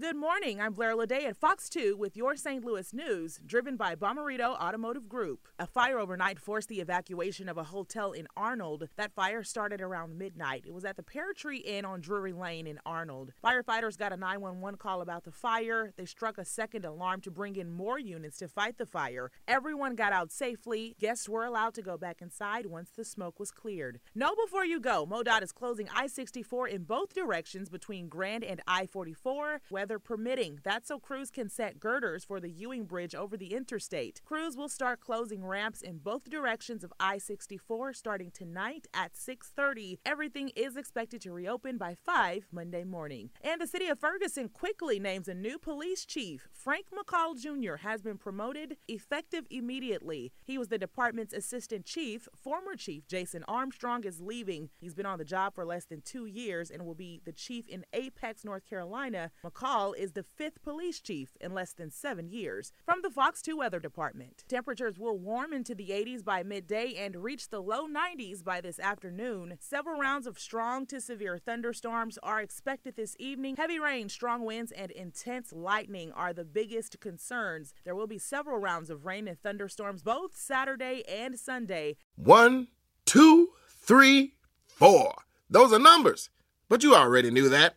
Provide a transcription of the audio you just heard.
Good morning. I'm Blair Lede at Fox 2 with your St. Louis news, driven by Bomarito Automotive Group. A fire overnight forced the evacuation of a hotel in Arnold. That fire started around midnight. It was at the Pear Tree Inn on Drury Lane in Arnold. Firefighters got a 911 call about the fire. They struck a second alarm to bring in more units to fight the fire. Everyone got out safely. Guests were allowed to go back inside once the smoke was cleared. Know before you go, MoDOT is closing I 64 in both directions between Grand and I 44. Weather weather permitting. That's so crews can set girders for the Ewing Bridge over the interstate. Crews will start closing ramps in both directions of I-64 starting tonight at 6:30. Everything is expected to reopen by 5 Monday morning. And the city of Ferguson quickly names a new police chief. Frank McCall Jr. has been promoted effective immediately. He was the department's assistant chief. Former chief Jason Armstrong is leaving. He's been on the job for less than 2 years and will be the chief in Apex, North Carolina. McCall Hall is the fifth police chief in less than seven years. From the Fox 2 Weather Department, temperatures will warm into the 80s by midday and reach the low 90s by this afternoon. Several rounds of strong to severe thunderstorms are expected this evening. Heavy rain, strong winds, and intense lightning are the biggest concerns. There will be several rounds of rain and thunderstorms both Saturday and Sunday. One, two, three, four. Those are numbers. But you already knew that.